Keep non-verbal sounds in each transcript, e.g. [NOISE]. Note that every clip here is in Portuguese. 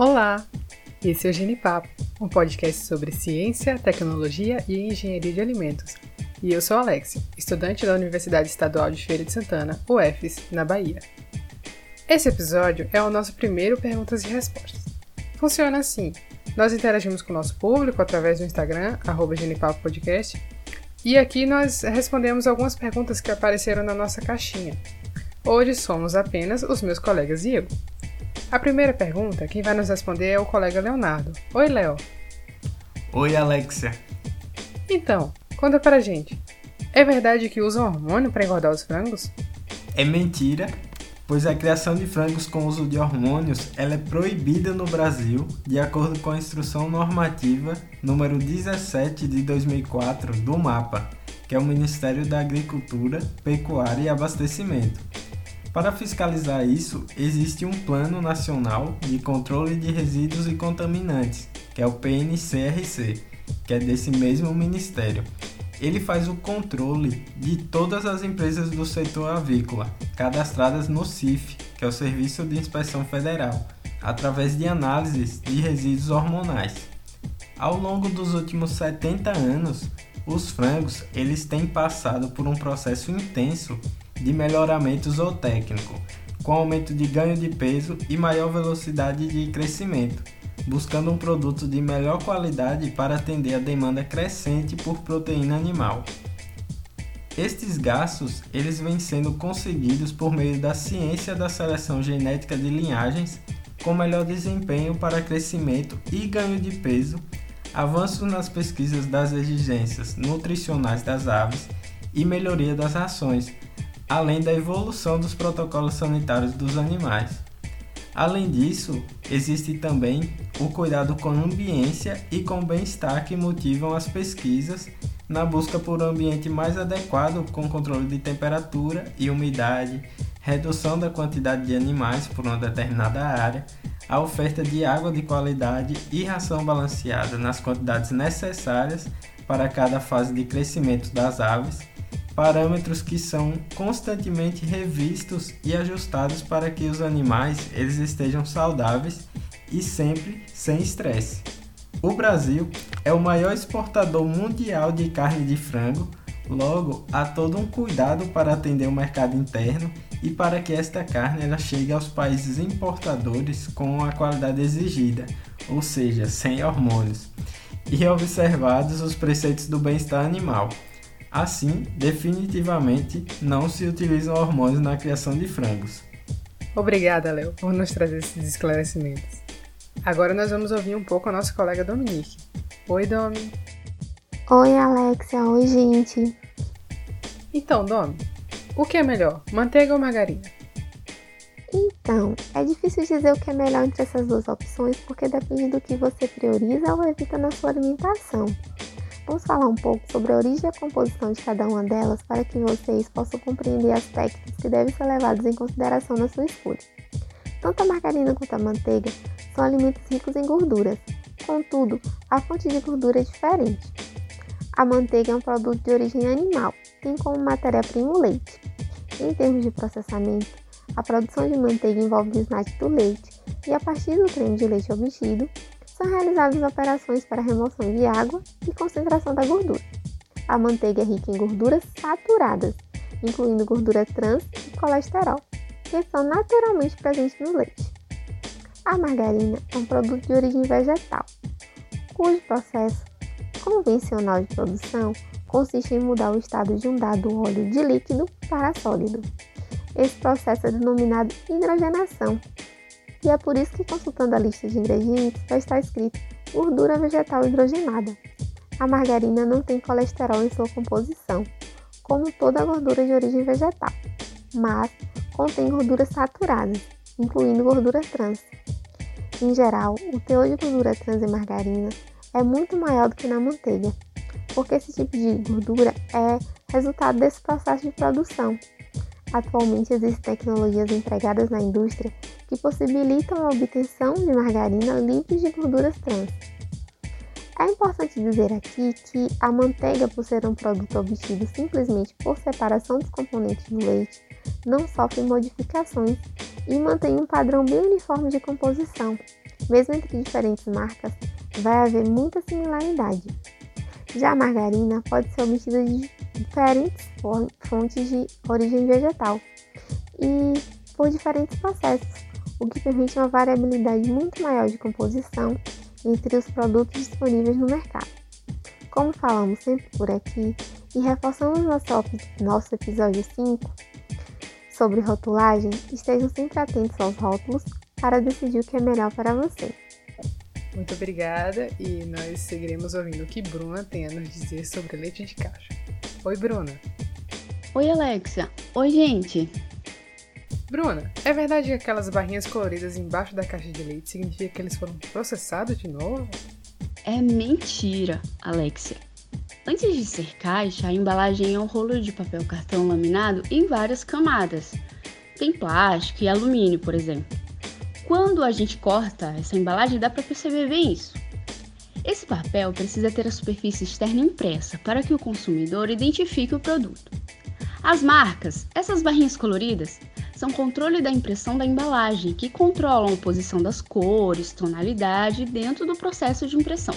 Olá! Esse é o Genipapo, um podcast sobre ciência, tecnologia e engenharia de alimentos. E eu sou Alexia, estudante da Universidade Estadual de Feira de Santana, UFES, na Bahia. Esse episódio é o nosso primeiro Perguntas e Respostas. Funciona assim: nós interagimos com o nosso público através do Instagram, Genipapo Podcast, e aqui nós respondemos algumas perguntas que apareceram na nossa caixinha. Hoje somos apenas os meus colegas e eu. A primeira pergunta, quem vai nos responder é o colega Leonardo. Oi, Léo. Oi, Alexia. Então, conta pra gente. É verdade que usam hormônio para engordar os frangos? É mentira, pois a criação de frangos com uso de hormônios ela é proibida no Brasil, de acordo com a instrução normativa número 17 de 2004 do MAPA, que é o Ministério da Agricultura, Pecuária e Abastecimento para fiscalizar isso, existe um Plano Nacional de Controle de Resíduos e Contaminantes, que é o PNCRC, que é desse mesmo ministério. Ele faz o controle de todas as empresas do setor avícola cadastradas no CIF, que é o Serviço de Inspeção Federal, através de análises de resíduos hormonais. Ao longo dos últimos 70 anos, os frangos eles têm passado por um processo intenso de melhoramento zootécnico, com aumento de ganho de peso e maior velocidade de crescimento, buscando um produto de melhor qualidade para atender a demanda crescente por proteína animal. Estes gastos eles vêm sendo conseguidos por meio da ciência da seleção genética de linhagens com melhor desempenho para crescimento e ganho de peso, avanços nas pesquisas das exigências nutricionais das aves e melhoria das rações, além da evolução dos protocolos sanitários dos animais. Além disso, existe também o cuidado com a ambiência e com o bem-estar que motivam as pesquisas na busca por um ambiente mais adequado com controle de temperatura e umidade, redução da quantidade de animais por uma determinada área, a oferta de água de qualidade e ração balanceada nas quantidades necessárias para cada fase de crescimento das aves parâmetros que são constantemente revistos e ajustados para que os animais eles estejam saudáveis e sempre sem estresse. O Brasil é o maior exportador mundial de carne de frango, logo há todo um cuidado para atender o mercado interno e para que esta carne ela chegue aos países importadores com a qualidade exigida, ou seja, sem hormônios, e observados os preceitos do bem-estar animal. Assim, definitivamente não se utilizam hormônios na criação de frangos. Obrigada, Léo, por nos trazer esses esclarecimentos. Agora nós vamos ouvir um pouco a nossa colega Dominique. Oi, Domi. Oi, Alexia. Oi, gente. Então, Domi, o que é melhor, manteiga ou margarina? Então, é difícil dizer o que é melhor entre essas duas opções porque depende do que você prioriza ou evita na sua alimentação. Vamos falar um pouco sobre a origem e a composição de cada uma delas para que vocês possam compreender aspectos que devem ser levados em consideração na sua escolha. Tanto a margarina quanto a manteiga são alimentos ricos em gorduras, contudo, a fonte de gordura é diferente. A manteiga é um produto de origem animal, tem como matéria-prima o leite. Em termos de processamento, a produção de manteiga envolve o desnate do leite e, a partir do creme de leite obtido, são realizadas operações para remoção de água e concentração da gordura. A manteiga é rica em gorduras saturadas, incluindo gordura trans e colesterol, que são naturalmente presentes no leite. A margarina é um produto de origem vegetal, cujo processo convencional de produção consiste em mudar o estado de um dado óleo de líquido para sólido. Esse processo é denominado hidrogenação e é por isso que, consultando a lista de ingredientes, vai estar escrito gordura vegetal hidrogenada. A margarina não tem colesterol em sua composição, como toda gordura de origem vegetal, mas contém gorduras saturadas, incluindo gordura trans. Em geral, o teor de gordura trans em margarina é muito maior do que na manteiga, porque esse tipo de gordura é resultado desse processo de produção. Atualmente existem tecnologias empregadas na indústria que possibilitam a obtenção de margarina livre de gorduras trans. É importante dizer aqui que a manteiga, por ser um produto obtido simplesmente por separação dos componentes do leite, não sofre modificações e mantém um padrão bem uniforme de composição, Mesmo entre diferentes marcas, vai haver muita similaridade. Já a margarina pode ser obtida de diferentes fontes de origem vegetal e por diferentes processos, o que permite uma variabilidade muito maior de composição entre os produtos disponíveis no mercado. Como falamos sempre por aqui e reforçamos nosso, nosso episódio 5 sobre rotulagem, estejam sempre atentos aos rótulos para decidir o que é melhor para você. Muito obrigada e nós seguiremos ouvindo o que Bruna tem a nos dizer sobre leite de caixa. Oi, Bruna. Oi, Alexa. Oi, gente. Bruna, é verdade que aquelas barrinhas coloridas embaixo da caixa de leite significa que eles foram processados de novo? É mentira, Alexia. Antes de ser caixa, a embalagem é um rolo de papel cartão laminado em várias camadas. Tem plástico e alumínio, por exemplo. Quando a gente corta essa embalagem, dá para perceber bem isso. Esse papel precisa ter a superfície externa impressa para que o consumidor identifique o produto. As marcas, essas barrinhas coloridas, são controle da impressão da embalagem, que controlam a posição das cores, tonalidade dentro do processo de impressão.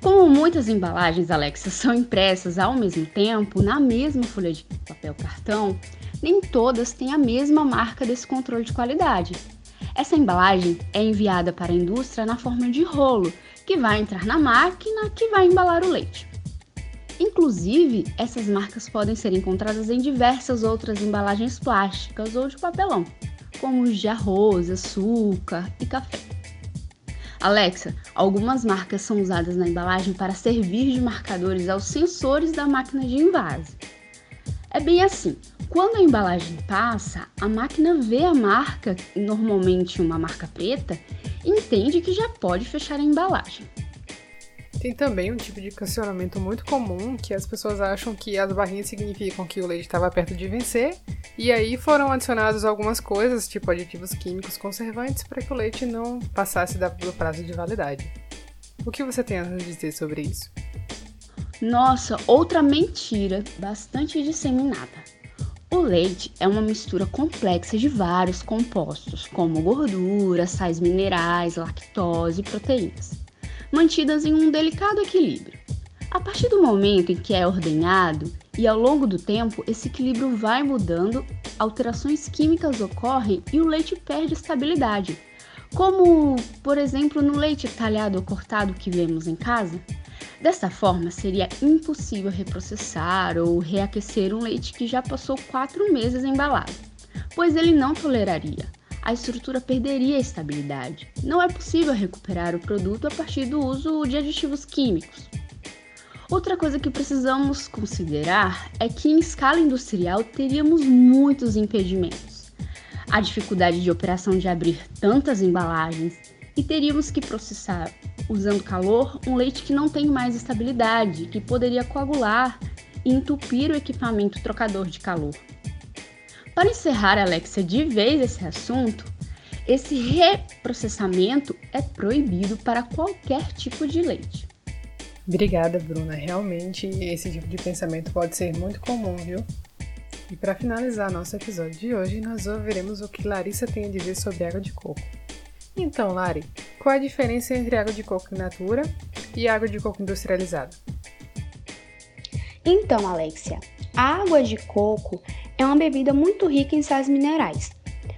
Como muitas embalagens Alexa [LAUGHS] são impressas ao mesmo tempo na mesma folha de papel cartão, nem todas têm a mesma marca desse controle de qualidade. Essa embalagem é enviada para a indústria na forma de rolo, que vai entrar na máquina que vai embalar o leite. Inclusive, essas marcas podem ser encontradas em diversas outras embalagens plásticas ou de papelão, como os de arroz, açúcar e café. Alexa, algumas marcas são usadas na embalagem para servir de marcadores aos sensores da máquina de invase. É bem assim, quando a embalagem passa, a máquina vê a marca, normalmente uma marca preta, entende que já pode fechar a embalagem. Tem também um tipo de questionamento muito comum que as pessoas acham que as barrinhas significam que o leite estava perto de vencer, e aí foram adicionados algumas coisas, tipo aditivos químicos conservantes, para que o leite não passasse do prazo de validade. O que você tem a dizer sobre isso? Nossa, outra mentira bastante disseminada. O leite é uma mistura complexa de vários compostos, como gordura, sais minerais, lactose e proteínas mantidas em um delicado equilíbrio. A partir do momento em que é ordenhado e ao longo do tempo esse equilíbrio vai mudando, alterações químicas ocorrem e o leite perde estabilidade. Como, por exemplo, no leite talhado ou cortado que vemos em casa. Dessa forma, seria impossível reprocessar ou reaquecer um leite que já passou quatro meses embalado, pois ele não toleraria a estrutura perderia a estabilidade. Não é possível recuperar o produto a partir do uso de aditivos químicos. Outra coisa que precisamos considerar é que em escala industrial teríamos muitos impedimentos. A dificuldade de operação de abrir tantas embalagens e teríamos que processar, usando calor, um leite que não tem mais estabilidade, que poderia coagular e entupir o equipamento trocador de calor. Para encerrar, Alexia, de vez esse assunto, esse reprocessamento é proibido para qualquer tipo de leite. Obrigada, Bruna. Realmente, esse tipo de pensamento pode ser muito comum, viu? E para finalizar nosso episódio de hoje, nós ouviremos o que Larissa tem a dizer sobre água de coco. Então, Lari, qual a diferença entre água de coco in natura e água de coco industrializada? Então, Alexia, a água de coco é uma bebida muito rica em sais minerais,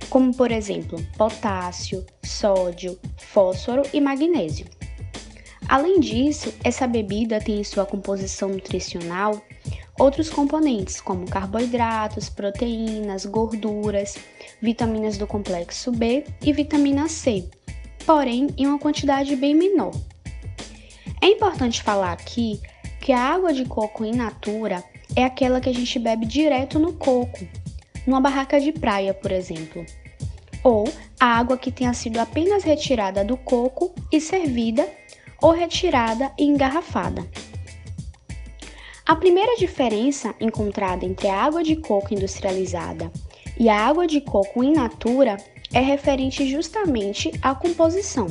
como por exemplo potássio, sódio, fósforo e magnésio. Além disso, essa bebida tem em sua composição nutricional outros componentes como carboidratos, proteínas, gorduras, vitaminas do complexo B e vitamina C, porém em uma quantidade bem menor. É importante falar aqui que a água de coco in natura é aquela que a gente bebe direto no coco, numa barraca de praia, por exemplo. Ou a água que tenha sido apenas retirada do coco e servida, ou retirada e engarrafada. A primeira diferença encontrada entre a água de coco industrializada e a água de coco in natura é referente justamente à composição.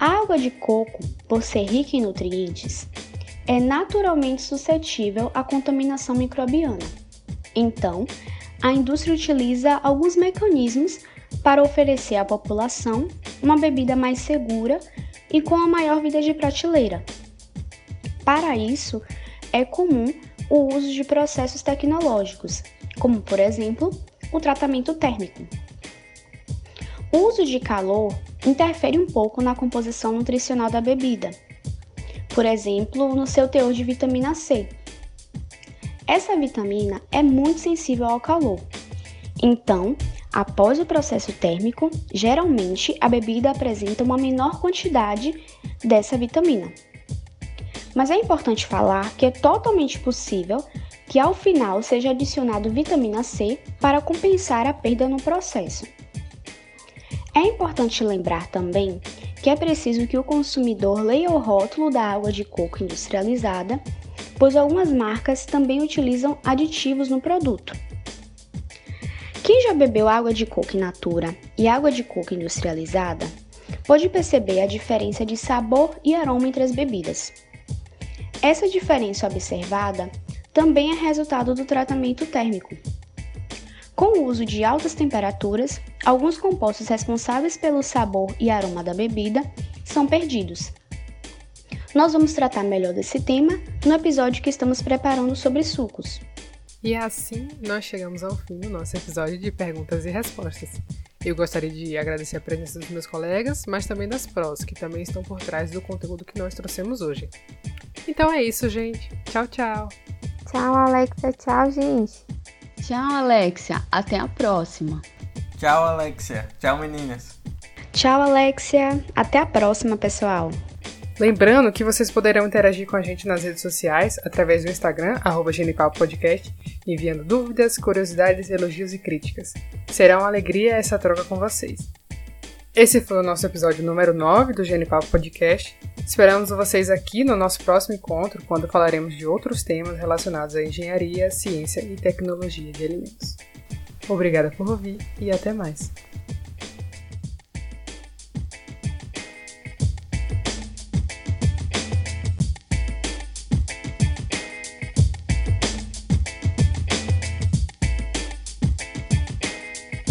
A água de coco, por ser rica em nutrientes, é naturalmente suscetível à contaminação microbiana. Então, a indústria utiliza alguns mecanismos para oferecer à população uma bebida mais segura e com a maior vida de prateleira. Para isso, é comum o uso de processos tecnológicos, como por exemplo o tratamento térmico. O uso de calor interfere um pouco na composição nutricional da bebida, por exemplo, no seu teor de vitamina C. Essa vitamina é muito sensível ao calor, então, após o processo térmico, geralmente a bebida apresenta uma menor quantidade dessa vitamina. Mas é importante falar que é totalmente possível que ao final seja adicionado vitamina C para compensar a perda no processo. É importante lembrar também que é preciso que o consumidor leia o rótulo da água de coco industrializada, pois algumas marcas também utilizam aditivos no produto. Quem já bebeu água de coco in natura e água de coco industrializada pode perceber a diferença de sabor e aroma entre as bebidas. Essa diferença observada também é resultado do tratamento térmico. Com o uso de altas temperaturas, alguns compostos responsáveis pelo sabor e aroma da bebida são perdidos. Nós vamos tratar melhor desse tema no episódio que estamos preparando sobre sucos. E assim nós chegamos ao fim do nosso episódio de perguntas e respostas. Eu gostaria de agradecer a presença dos meus colegas, mas também das prós, que também estão por trás do conteúdo que nós trouxemos hoje. Então é isso, gente. Tchau, tchau. Tchau, Alexia. Tchau, gente. Tchau, Alexia. Até a próxima. Tchau, Alexia. Tchau, meninas. Tchau, Alexia. Até a próxima, pessoal. Lembrando que vocês poderão interagir com a gente nas redes sociais através do Instagram, arroba Podcast, enviando dúvidas, curiosidades, elogios e críticas. Será uma alegria essa troca com vocês. Esse foi o nosso episódio número 9 do Genipapo Podcast. Esperamos vocês aqui no nosso próximo encontro, quando falaremos de outros temas relacionados à engenharia, ciência e tecnologia de alimentos. Obrigada por ouvir e até mais.